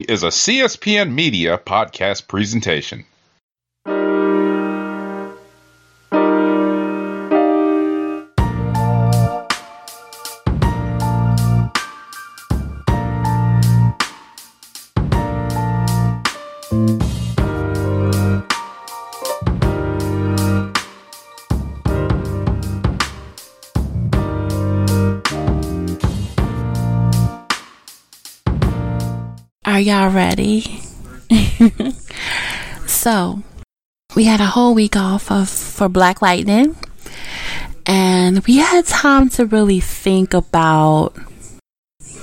is a CSPN Media podcast presentation. Y'all ready? so, we had a whole week off of for Black Lightning, and we had time to really think about,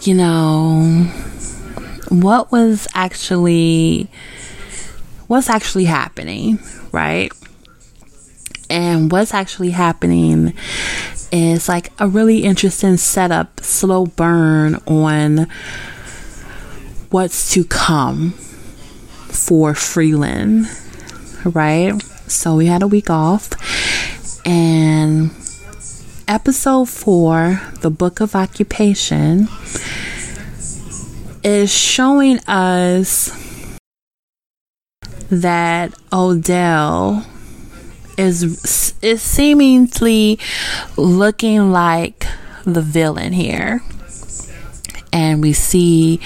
you know, what was actually what's actually happening, right? And what's actually happening is like a really interesting setup, slow burn on what's to come for Freeland, right? So we had a week off, and episode four, the Book of Occupation, is showing us that Odell is is seemingly looking like the villain here and we see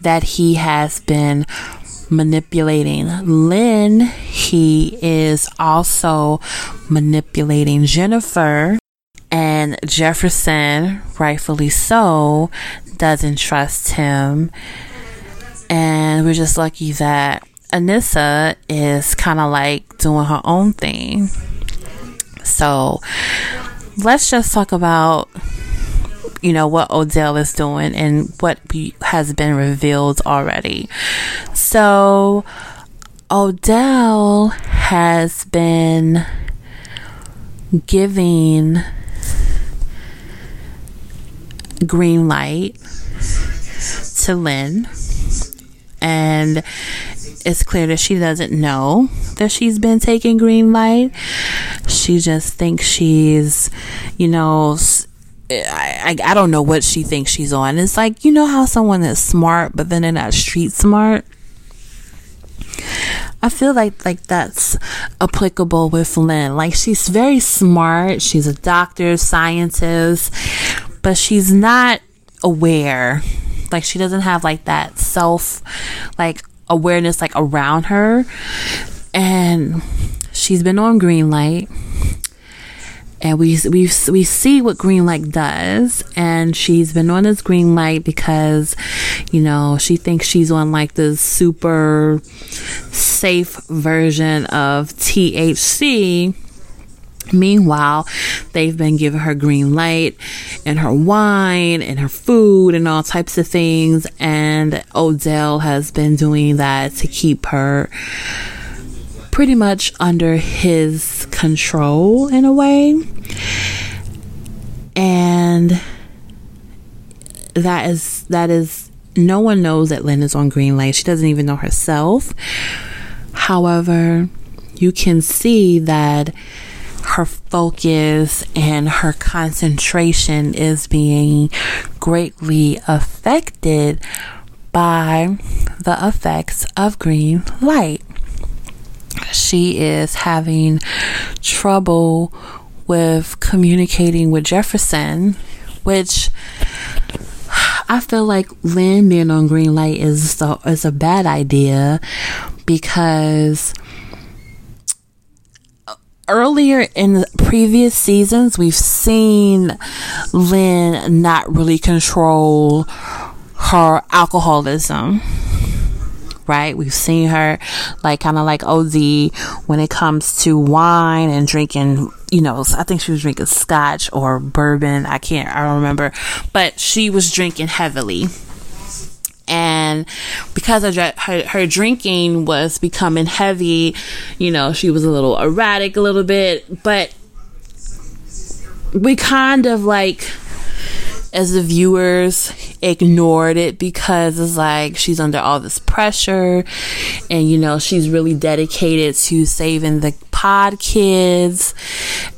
that he has been manipulating Lynn. He is also manipulating Jennifer. And Jefferson, rightfully so, doesn't trust him. And we're just lucky that Anissa is kind of like doing her own thing. So let's just talk about you know what Odell is doing and what has been revealed already. So Odell has been giving green light to Lynn and it's clear that she doesn't know that she's been taking green light. She just thinks she's, you know, I, I, don't know what she thinks she's on. It's like you know how someone is smart, but then they're not street smart. I feel like like that's applicable with Lynn. Like she's very smart. She's a doctor, scientist, but she's not aware. Like she doesn't have like that self like awareness like around her. And she's been on green light and we we we see what green light does and she's been on this green light because you know she thinks she's on like the super safe version of THC Meanwhile, they've been giving her green light and her wine and her food and all types of things. And Odell has been doing that to keep her pretty much under his control in a way. And that is that is no one knows that Lynn is on green light. She doesn't even know herself. However, you can see that her focus and her concentration is being greatly affected by the effects of green light she is having trouble with communicating with Jefferson, which I feel like Lynn being on green light is a, is a bad idea because earlier in previous seasons we've seen Lynn not really control her alcoholism right? We've seen her like kind of like OD when it comes to wine and drinking, you know, I think she was drinking scotch or bourbon. I can't, I don't remember, but she was drinking heavily. And because her, her, her drinking was becoming heavy, you know, she was a little erratic a little bit, but we kind of like as the viewers ignored it because it's like she's under all this pressure and you know she's really dedicated to saving the pod kids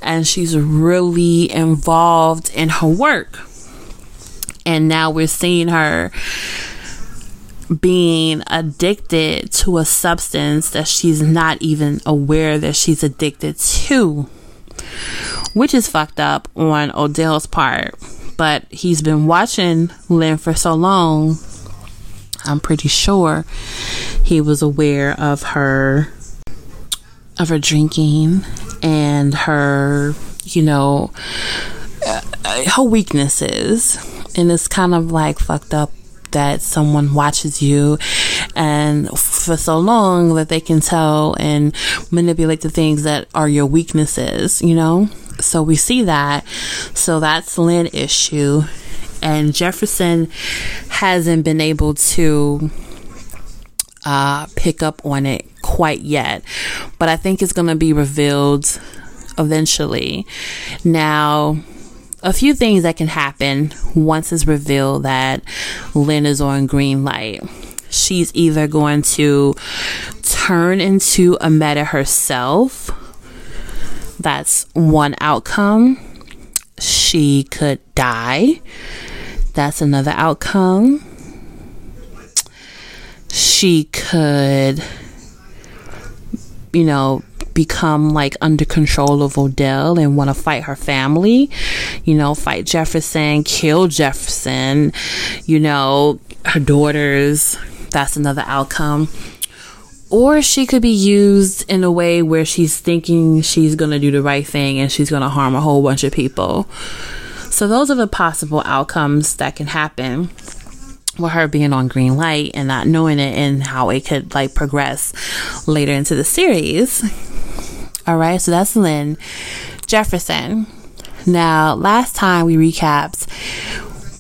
and she's really involved in her work and now we're seeing her being addicted to a substance that she's not even aware that she's addicted to, which is fucked up on Odell's part. But he's been watching Lynn for so long, I'm pretty sure he was aware of her of her drinking and her, you know, uh, her weaknesses. And it's kind of like fucked up that someone watches you and for so long that they can tell and manipulate the things that are your weaknesses, you know? So we see that. So that's Lynn issue. And Jefferson hasn't been able to uh, pick up on it quite yet. But I think it's going to be revealed eventually. Now, a few things that can happen once it's revealed that Lynn is on green light. She's either going to turn into a meta herself. That's one outcome. She could die. That's another outcome. She could, you know, become like under control of Odell and want to fight her family, you know, fight Jefferson, kill Jefferson, you know, her daughters. That's another outcome. Or she could be used in a way where she's thinking she's going to do the right thing and she's going to harm a whole bunch of people. So, those are the possible outcomes that can happen with her being on green light and not knowing it and how it could like progress later into the series. All right, so that's Lynn Jefferson. Now, last time we recapped,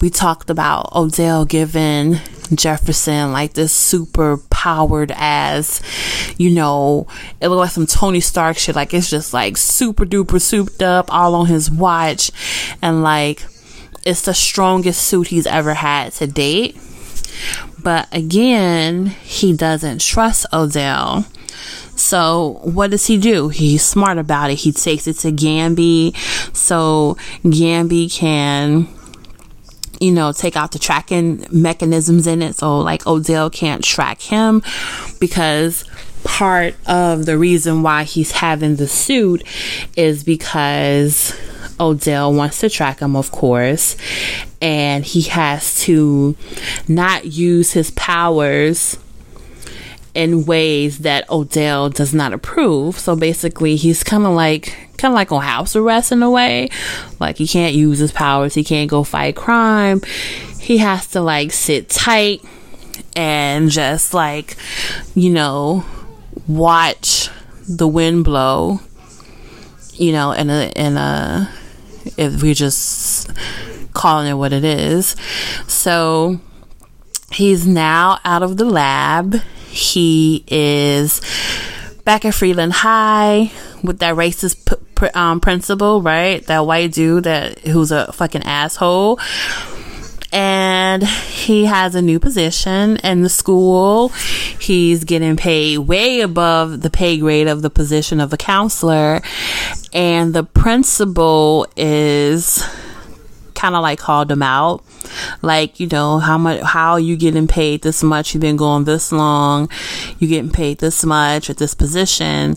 we talked about Odell giving Jefferson like this super powered as, you know, it looked like some Tony Stark shit. Like it's just like super duper souped up all on his watch. And like it's the strongest suit he's ever had to date. But again, he doesn't trust Odell. So what does he do? He's smart about it. He takes it to Gambi so Gambi can you know, take out the tracking mechanisms in it. So like Odell can't track him because part of the reason why he's having the suit is because Odell wants to track him, of course, and he has to not use his powers in ways that Odell does not approve. So basically, he's kind of like kind of like on house arrest in a way. Like he can't use his powers. He can't go fight crime. He has to like sit tight and just like you know watch the wind blow. You know, in a in a if we just calling it what it is. So he's now out of the lab he is back at Freeland High with that racist p- p- um, principal, right? That white dude that who's a fucking asshole. And he has a new position in the school. He's getting paid way above the pay grade of the position of a counselor. And the principal is kind of like called him out. Like you know how much how you getting paid this much you've been going this long you getting paid this much at this position.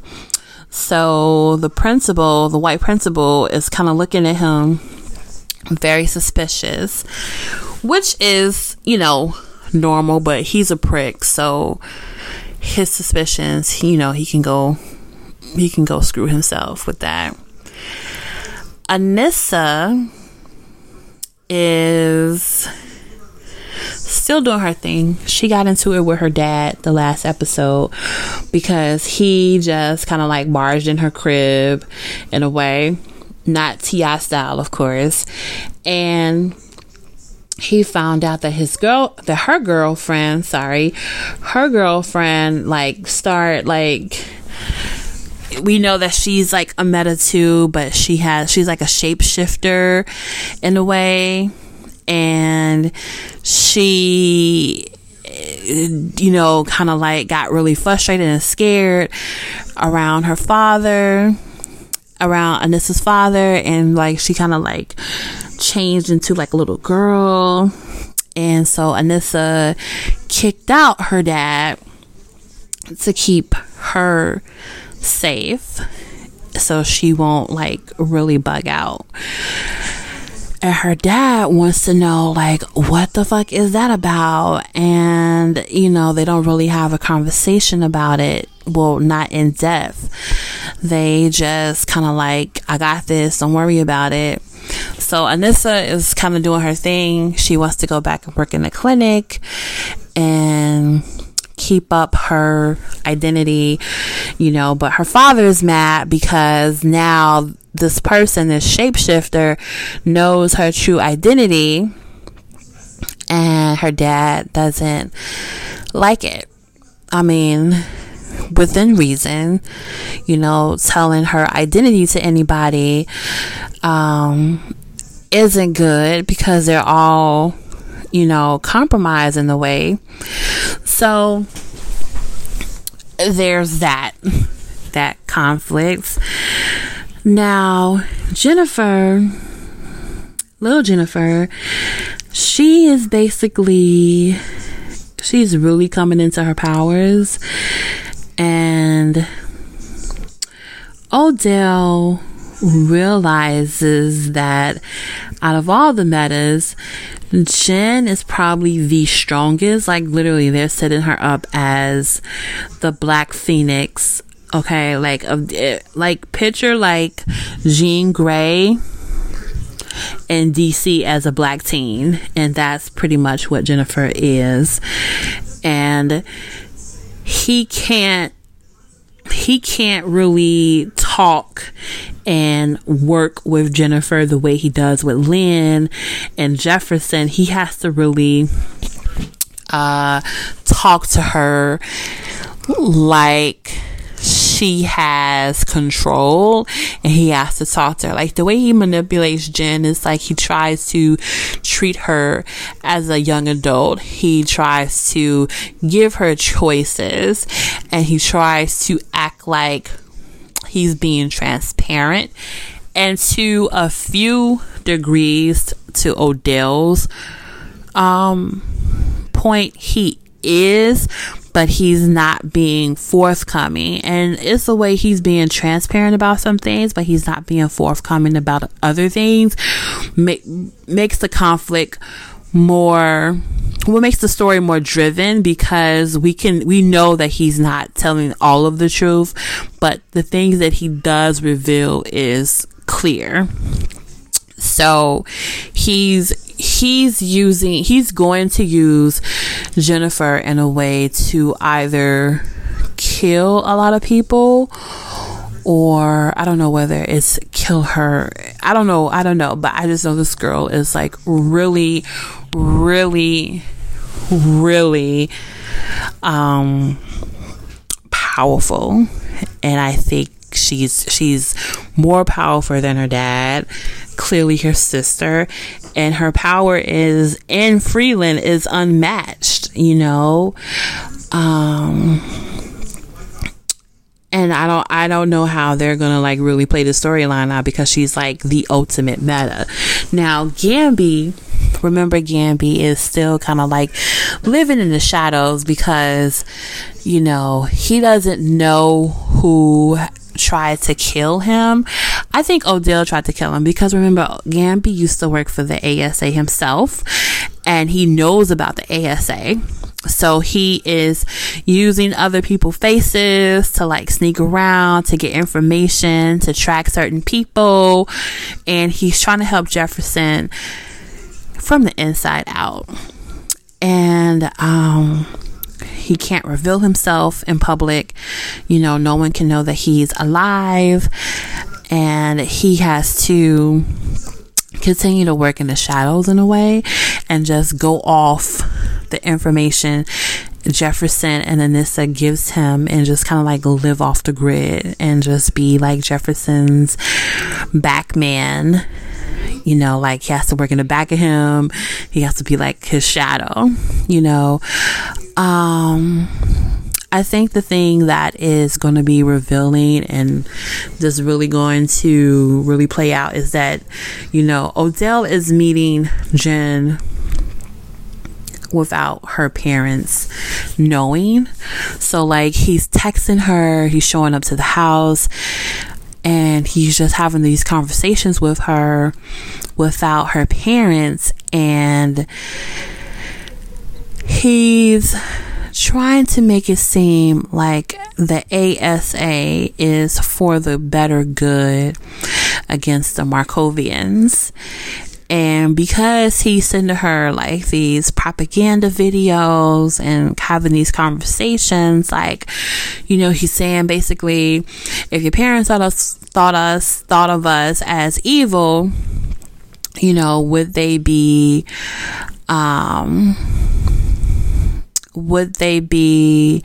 So the principal the white principal is kind of looking at him very suspicious which is you know normal but he's a prick so his suspicions you know he can go he can go screw himself with that. Anissa is still doing her thing. She got into it with her dad the last episode because he just kind of like barged in her crib in a way, not T.I. style, of course. And he found out that his girl, that her girlfriend, sorry, her girlfriend, like, start like we know that she's like a meta too, but she has she's like a shapeshifter in a way, and she you know kind of like got really frustrated and scared around her father around Anissa's father and like she kind of like changed into like a little girl. And so Anissa kicked out her dad to keep her safe so she won't like really bug out. And her dad wants to know, like, what the fuck is that about? And, you know, they don't really have a conversation about it. Well, not in depth. They just kind of like, I got this, don't worry about it. So Anissa is kind of doing her thing. She wants to go back and work in the clinic and keep up her identity, you know, but her father is mad because now this person, this shapeshifter, knows her true identity and her dad doesn't like it. I mean, within reason, you know, telling her identity to anybody um, isn't good because they're all, you know, compromise in the way. So there's that that conflict. Now, Jennifer, little Jennifer, she is basically she's really coming into her powers and Odell realizes that out of all the metas, Jen is probably the strongest. Like literally, they're setting her up as the Black Phoenix. Okay, like like picture like Jean Grey in DC as a black teen, and that's pretty much what Jennifer is. And he can't he can't really talk and work with Jennifer the way he does with Lynn and Jefferson. He has to really uh, talk to her like she has control and he has to talk to her. Like the way he manipulates Jen is like he tries to treat her as a young adult. He tries to give her choices and he tries to act like he's being transparent. And to a few degrees to Odell's um point, he is, but he's not being forthcoming. And it's the way he's being transparent about some things, but he's not being forthcoming about other things. Make, makes the conflict more what makes the story more driven because we can we know that he's not telling all of the truth but the things that he does reveal is clear so he's he's using he's going to use Jennifer in a way to either kill a lot of people or I don't know whether it's kill her. I don't know. I don't know. But I just know this girl is like really, really, really um, powerful. And I think she's she's more powerful than her dad clearly her sister and her power is in freeland is unmatched you know um and I don't I don't know how they're gonna like really play the storyline now because she's like the ultimate meta. Now Gambi, remember Gambi is still kind of like living in the shadows because you know he doesn't know who tried to kill him. I think Odell tried to kill him because remember Gambi used to work for the ASA himself and he knows about the ASA so he is using other people's faces to like sneak around to get information to track certain people and he's trying to help Jefferson from the inside out. And um he can't reveal himself in public. You know no one can know that he's alive. And he has to continue to work in the shadows in a way and just go off the information Jefferson and Anissa gives him and just kind of like live off the grid and just be like Jefferson's back man. You know, like he has to work in the back of him. He has to be like his shadow, you know. Um I think the thing that is going to be revealing and just really going to really play out is that, you know, Odell is meeting Jen without her parents knowing. So, like, he's texting her, he's showing up to the house, and he's just having these conversations with her without her parents. And he's trying to make it seem like the ASA is for the better good against the Markovians. And because he's sending her like these propaganda videos and having these conversations, like, you know, he's saying basically, if your parents thought us, thought us, thought of us as evil, you know, would they be, um, would they be,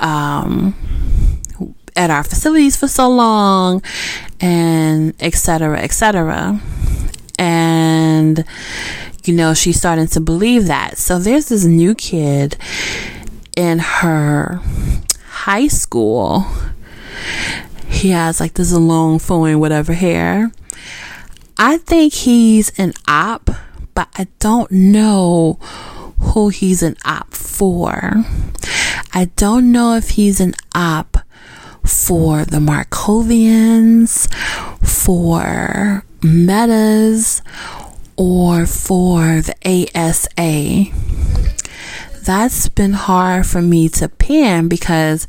um, at our facilities for so long and etc etc and you know she's starting to believe that. So there's this new kid in her high school. He has like this long flowing whatever hair. I think he's an op but i don't know who he's an op for. I don't know if he's an op for the markovians for metas or for the ASA. That's been hard for me to pin because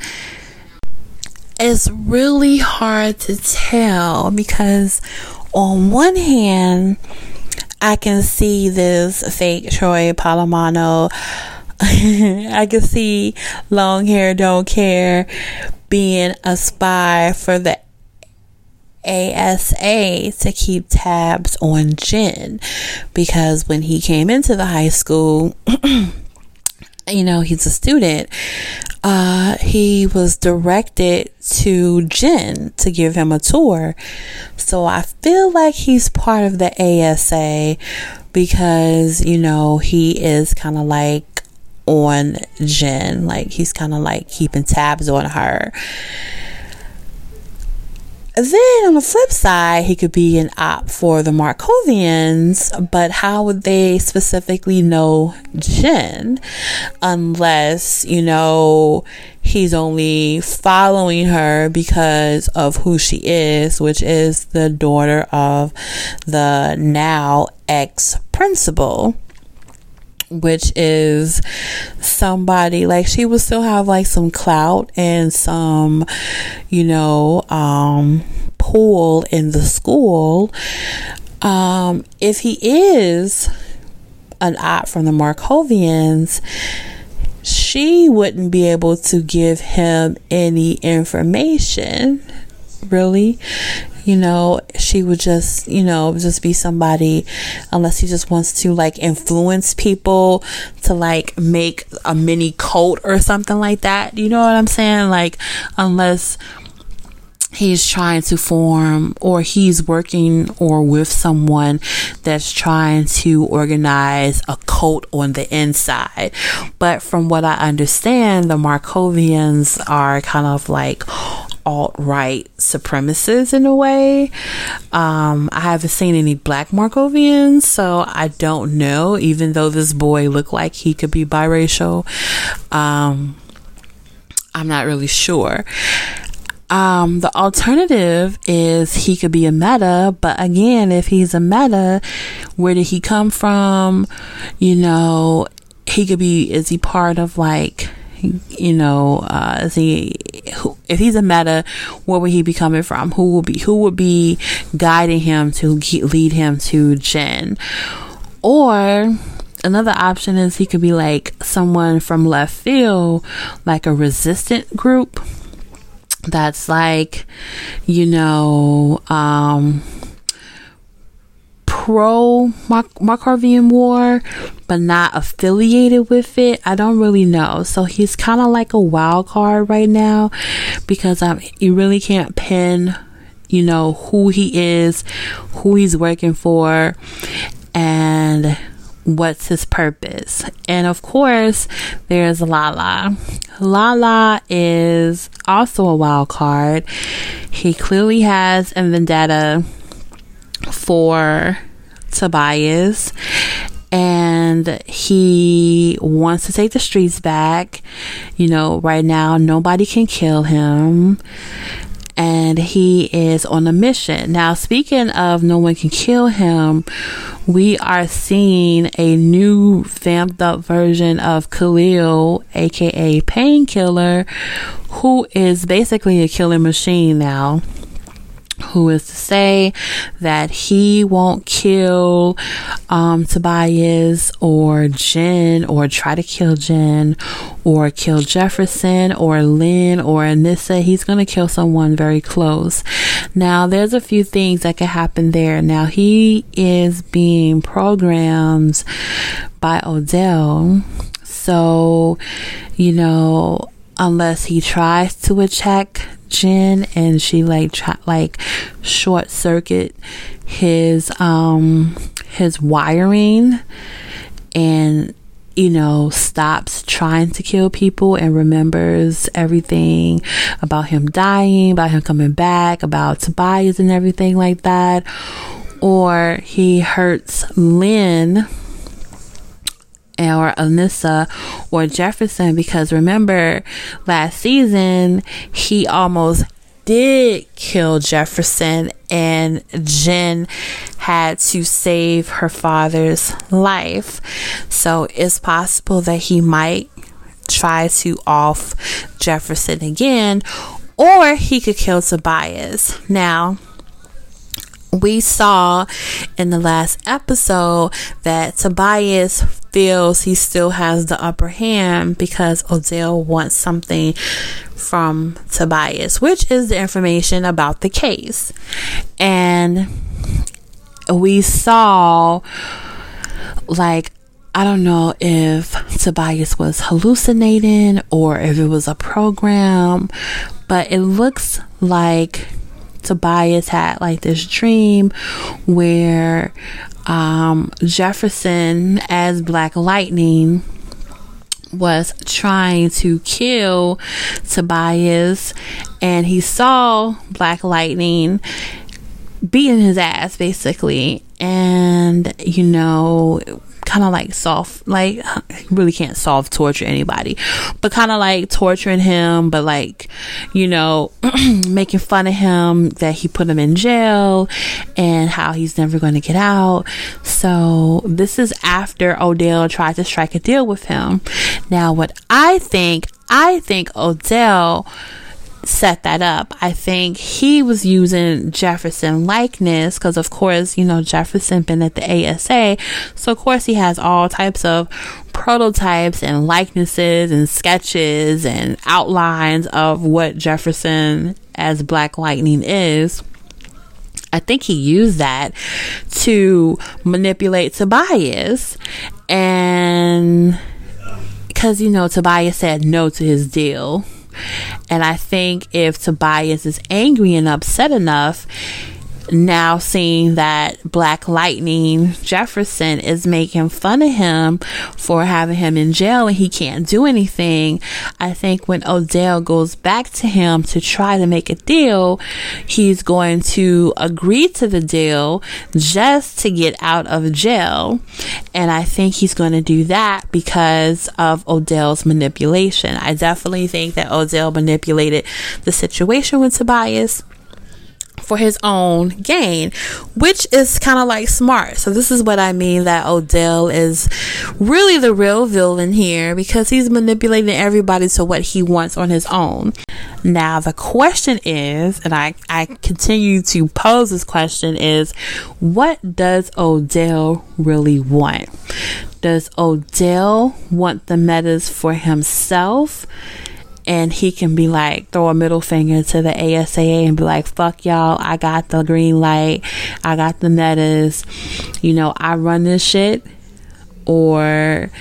it's really hard to tell because on one hand I can see this fake Troy Polamalu I can see long hair don't care being a spy for the ASA to keep tabs on Jen because when he came into the high school, you know, he's a student. Uh, he was directed to Jen to give him a tour. So I feel like he's part of the ASA because, you know, he is kind of like on Jen. Like he's kind of like keeping tabs on her. Then on the flip side, he could be an op for the Markovians, but how would they specifically know Jen unless, you know, he's only following her because of who she is, which is the daughter of the now ex principal which is somebody like she would still have like some clout and some, you know, um, pull in the school. Um, if he is an op from the Markovians, she wouldn't be able to give him any information really you know, she would just, you know, just be somebody, unless he just wants to like influence people to like make a mini cult or something like that. You know what I'm saying? Like, unless he's trying to form or he's working or with someone that's trying to organize a cult on the inside. But from what I understand, the Markovians are kind of like alt right supremacists in a way. Um, I haven't seen any black Markovians, so I don't know, even though this boy looked like he could be biracial. Um, I'm not really sure. Um, the alternative is he could be a meta, but again, if he's a meta, where did he come from? You know, he could be, is he part of like, you know, uh, is he, if he's a meta, where would he be coming from? Who will be, who would be guiding him to lead him to Jen? Or, another option is he could be like someone from left field, like a resistant group that's like, you know, um, pro Markovian War, but not affiliated with it. I don't really know. So he's kind of like a wild card right now because um, you really can't pin, you know, who he is, who he's working for, and what's his purpose. And of course, there's Lala. Lala is also a wild card. He clearly has a vendetta for Tobias. and he wants to take the streets back. You know, right now nobody can kill him. And he is on a mission. Now, speaking of no one can kill him, we are seeing a new vamped up version of Khalil, aka Painkiller, who is basically a killing machine now who is to say that he won't kill um, Tobias or Jen or try to kill Jen or kill Jefferson or Lynn or Anissa. He's going to kill someone very close. Now, there's a few things that could happen there. Now, he is being programmed by Odell. So, you know, unless he tries to attack Jen and she like try, like short circuit his um his wiring and you know stops trying to kill people and remembers everything about him dying about him coming back about Tobias and everything like that. Or he hurts Lynn or Anissa or Jefferson because remember last season he almost did kill Jefferson and Jen had to save her father's life. So it's possible that he might try to off Jefferson again or he could kill Tobias. Now, we saw in the last episode that Tobias feels he still has the upper hand because Odell wants something from Tobias, which is the information about the case. And we saw, like, I don't know if Tobias was hallucinating or if it was a program, but it looks like Tobias had like this dream where um, Jefferson as Black Lightning was trying to kill Tobias and he saw Black Lightning beating his ass basically. And you know kind of like soft, like really can't solve torture anybody, but kind of like torturing him, but like, you know, making fun of him that he put him in jail and how he's never going to get out. So this is after Odell tried to strike a deal with him. Now, what I think, I think Odell set that up. I think he was using Jefferson likeness because, of course, you know, Jefferson been at the ASA. So, of course, he has all types of prototypes and likenesses and sketches and outlines of what Jefferson as Black Lightning is. I think he used that to manipulate Tobias and because, you know, Tobias said no to his deal and I think if Tobias is angry and upset enough, now seeing that Black Lightning Jefferson is making fun of him for having him in jail and he can't do anything, I think when Odell goes back to him to try to make a deal, he's going to agree to the deal just to get out of jail. And I think he's going to do that because of Odell's manipulation. I definitely think that Odell manipulated the situation with Tobias for his own gain, which is kind of like smart. So this is what I mean that Odell is really the real villain here because he's manipulating everybody to what he wants on his own. Now the question is, and I, I continue to pose this question is, what does Odell really want? Does Odell want the metas for himself? And he can be like throw a middle finger to the ASA and be like fuck y'all I got the green light I got the metas you know I run this shit or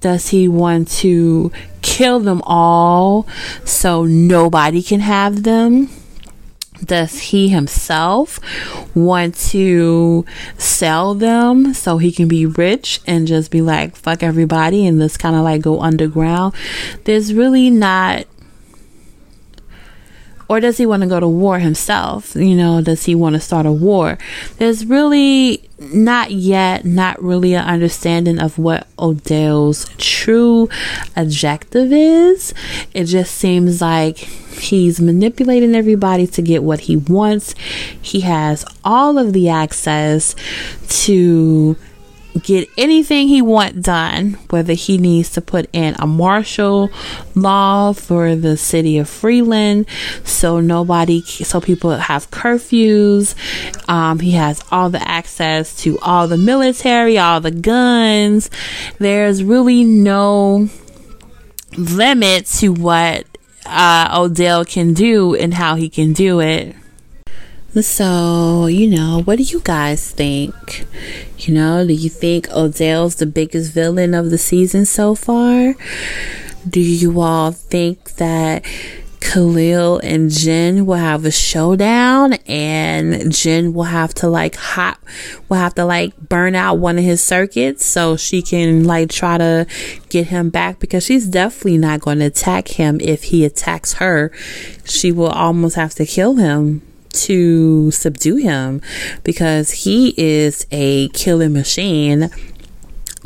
does he want to kill them all so nobody can have them does he himself want to sell them so he can be rich and just be like fuck everybody and just kind of like go underground? There's really not Or does he want to go to war himself? You know, does he want to start a war? There's really not yet, not really an understanding of what Odell's true objective is. It just seems like he's manipulating everybody to get what he wants. He has all of the access to get anything he want done, whether he needs to put in a martial law for the city of Freeland, so nobody, so people have curfews. Um, he has all the access to all the military, all the guns. There's really no limit to what uh, Odell can do and how he can do it. So, you know, what do you guys think? You know, do you think Odell's the biggest villain of the season so far? Do you all think that Khalil and Jen will have a showdown and Jen will have to like hot will have to like burn out one of his circuits so she can like try to get him back because she's definitely not going to attack him if he attacks her. She will almost have to kill him to subdue him because he is a killing machine.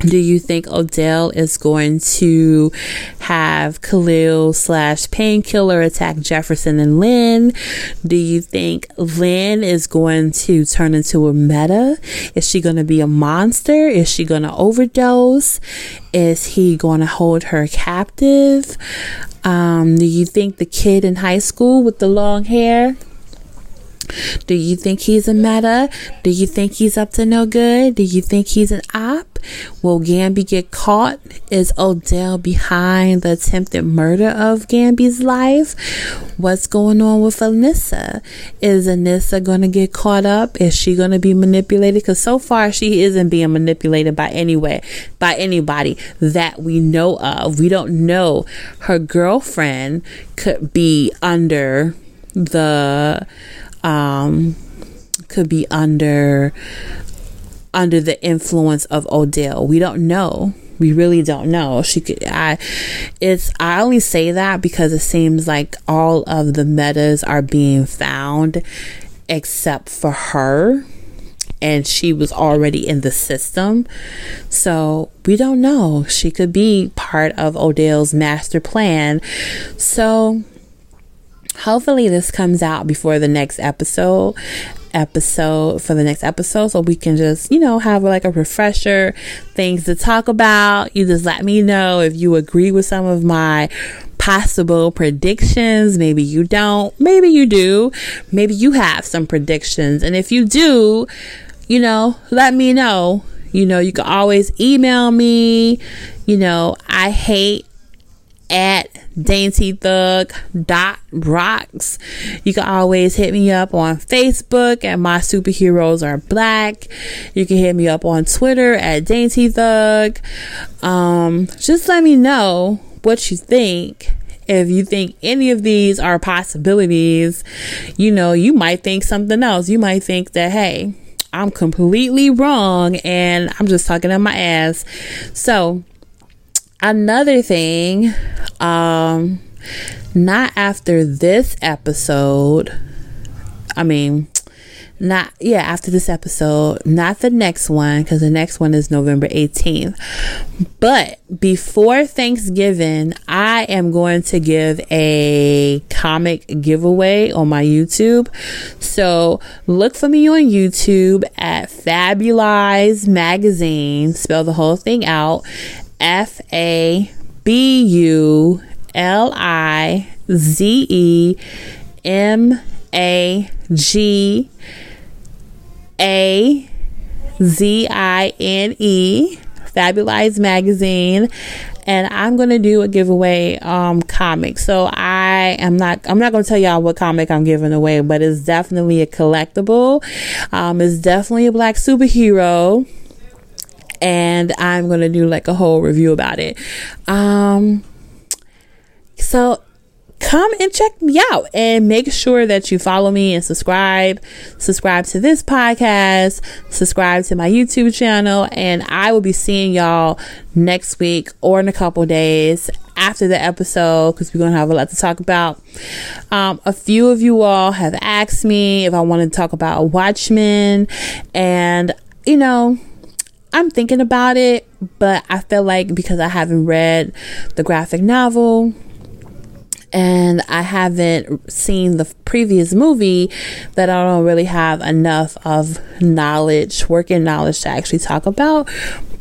Do you think Odell is going to have Khalil slash painkiller attack Jefferson and Lynn? Do you think Lynn is going to turn into a meta? Is she going to be a monster? Is she going to overdose? Is he going to hold her captive? Um, do you think the kid in high school with the long hair? Do you think he's a meta? Do you think he's up to no good? Do you think he's an op? Will Gambi get caught? Is Odell behind the attempted murder of Gambi's life? What's going on with Anissa? Is Anissa going to get caught up? Is she going to be manipulated? Because so far she isn't being manipulated by anyway by anybody that we know of. We don't know her girlfriend could be under the um, could be under under the influence of Odell. We don't know. We really don't know. She could I it's I only say that because it seems like all of the metas are being found except for her and she was already in the system. So we don't know. She could be part of Odell's master plan. So hopefully this comes out before the next episode episode for the next episode so we can just you know have like a refresher things to talk about. You just let me know if you agree with some of my possible predictions. Maybe you don't. Maybe you do. Maybe you have some predictions. And if you do you know let me know. You know you can always email me. You know i hate at dainty thug dot rocks. You can always hit me up on facebook at my superheroes are black. You can hit me up on twitter at dainty thug. Um, just let me know what you think. If you think any of these are possibilities you know you might think something else. You might think that hey i'm completely wrong and i'm just talking on my ass. So another thing, um, not after this episode. I mean, not yeah after this episode not the next one because the next one is november 18th but before thanksgiving i am going to give a comic giveaway on my youtube. So look for me on youtube at fabulize magazine. Spell the whole thing out F A B U L I Z E M A G A Z I N E Fabulize Magazine and I'm gonna do a giveaway um comic. So I am not I'm not gonna tell y'all what comic I'm giving away, but it's definitely a collectible. Um it's definitely a black superhero and I'm to do like a whole review about it. Um, so come come and check me out and make sure that you follow me and subscribe. Subscribe to this podcast, subscribe to my YouTube channel, and I will be seeing y'all next week or in a couple days after the episode because we're going to have a lot to talk about. Um, a few of you all have asked me if I want to talk about Watchmen, and you know, I'm thinking about it, but I feel like because I haven't read the graphic novel and I haven't seen the previous movie that I don't really have enough of knowledge, working knowledge to actually talk about.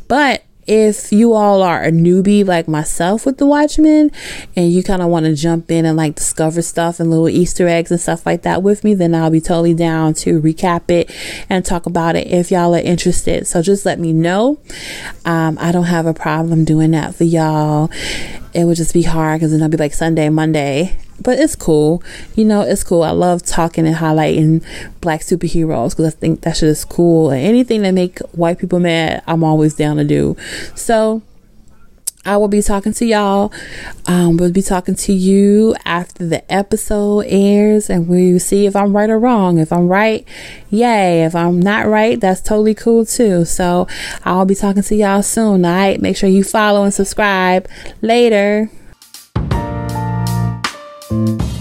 But if you all are a newbie like myself with the Watchmen and you kind of want to jump in and like discover stuff and little Easter eggs and stuff like that with me, then I'll be totally down to recap it and talk about it if y'all are interested. So just let me know. Um, I don't have a problem doing that for y'all. It would just be hard because then I'll be like Sunday, Monday but it's cool. You know, it's cool. I love talking and highlighting black superheroes because I think that shit is cool. And anything that make white people mad, I'm always down to do. So I will be talking to y'all. Um, we'll be talking to you after the episode airs, and we'll see if I'm right or wrong. If I'm right, yay. If I'm not right, that's totally cool too. So I'll be talking to y'all soon. All right, make sure you follow and subscribe. Later. Thank you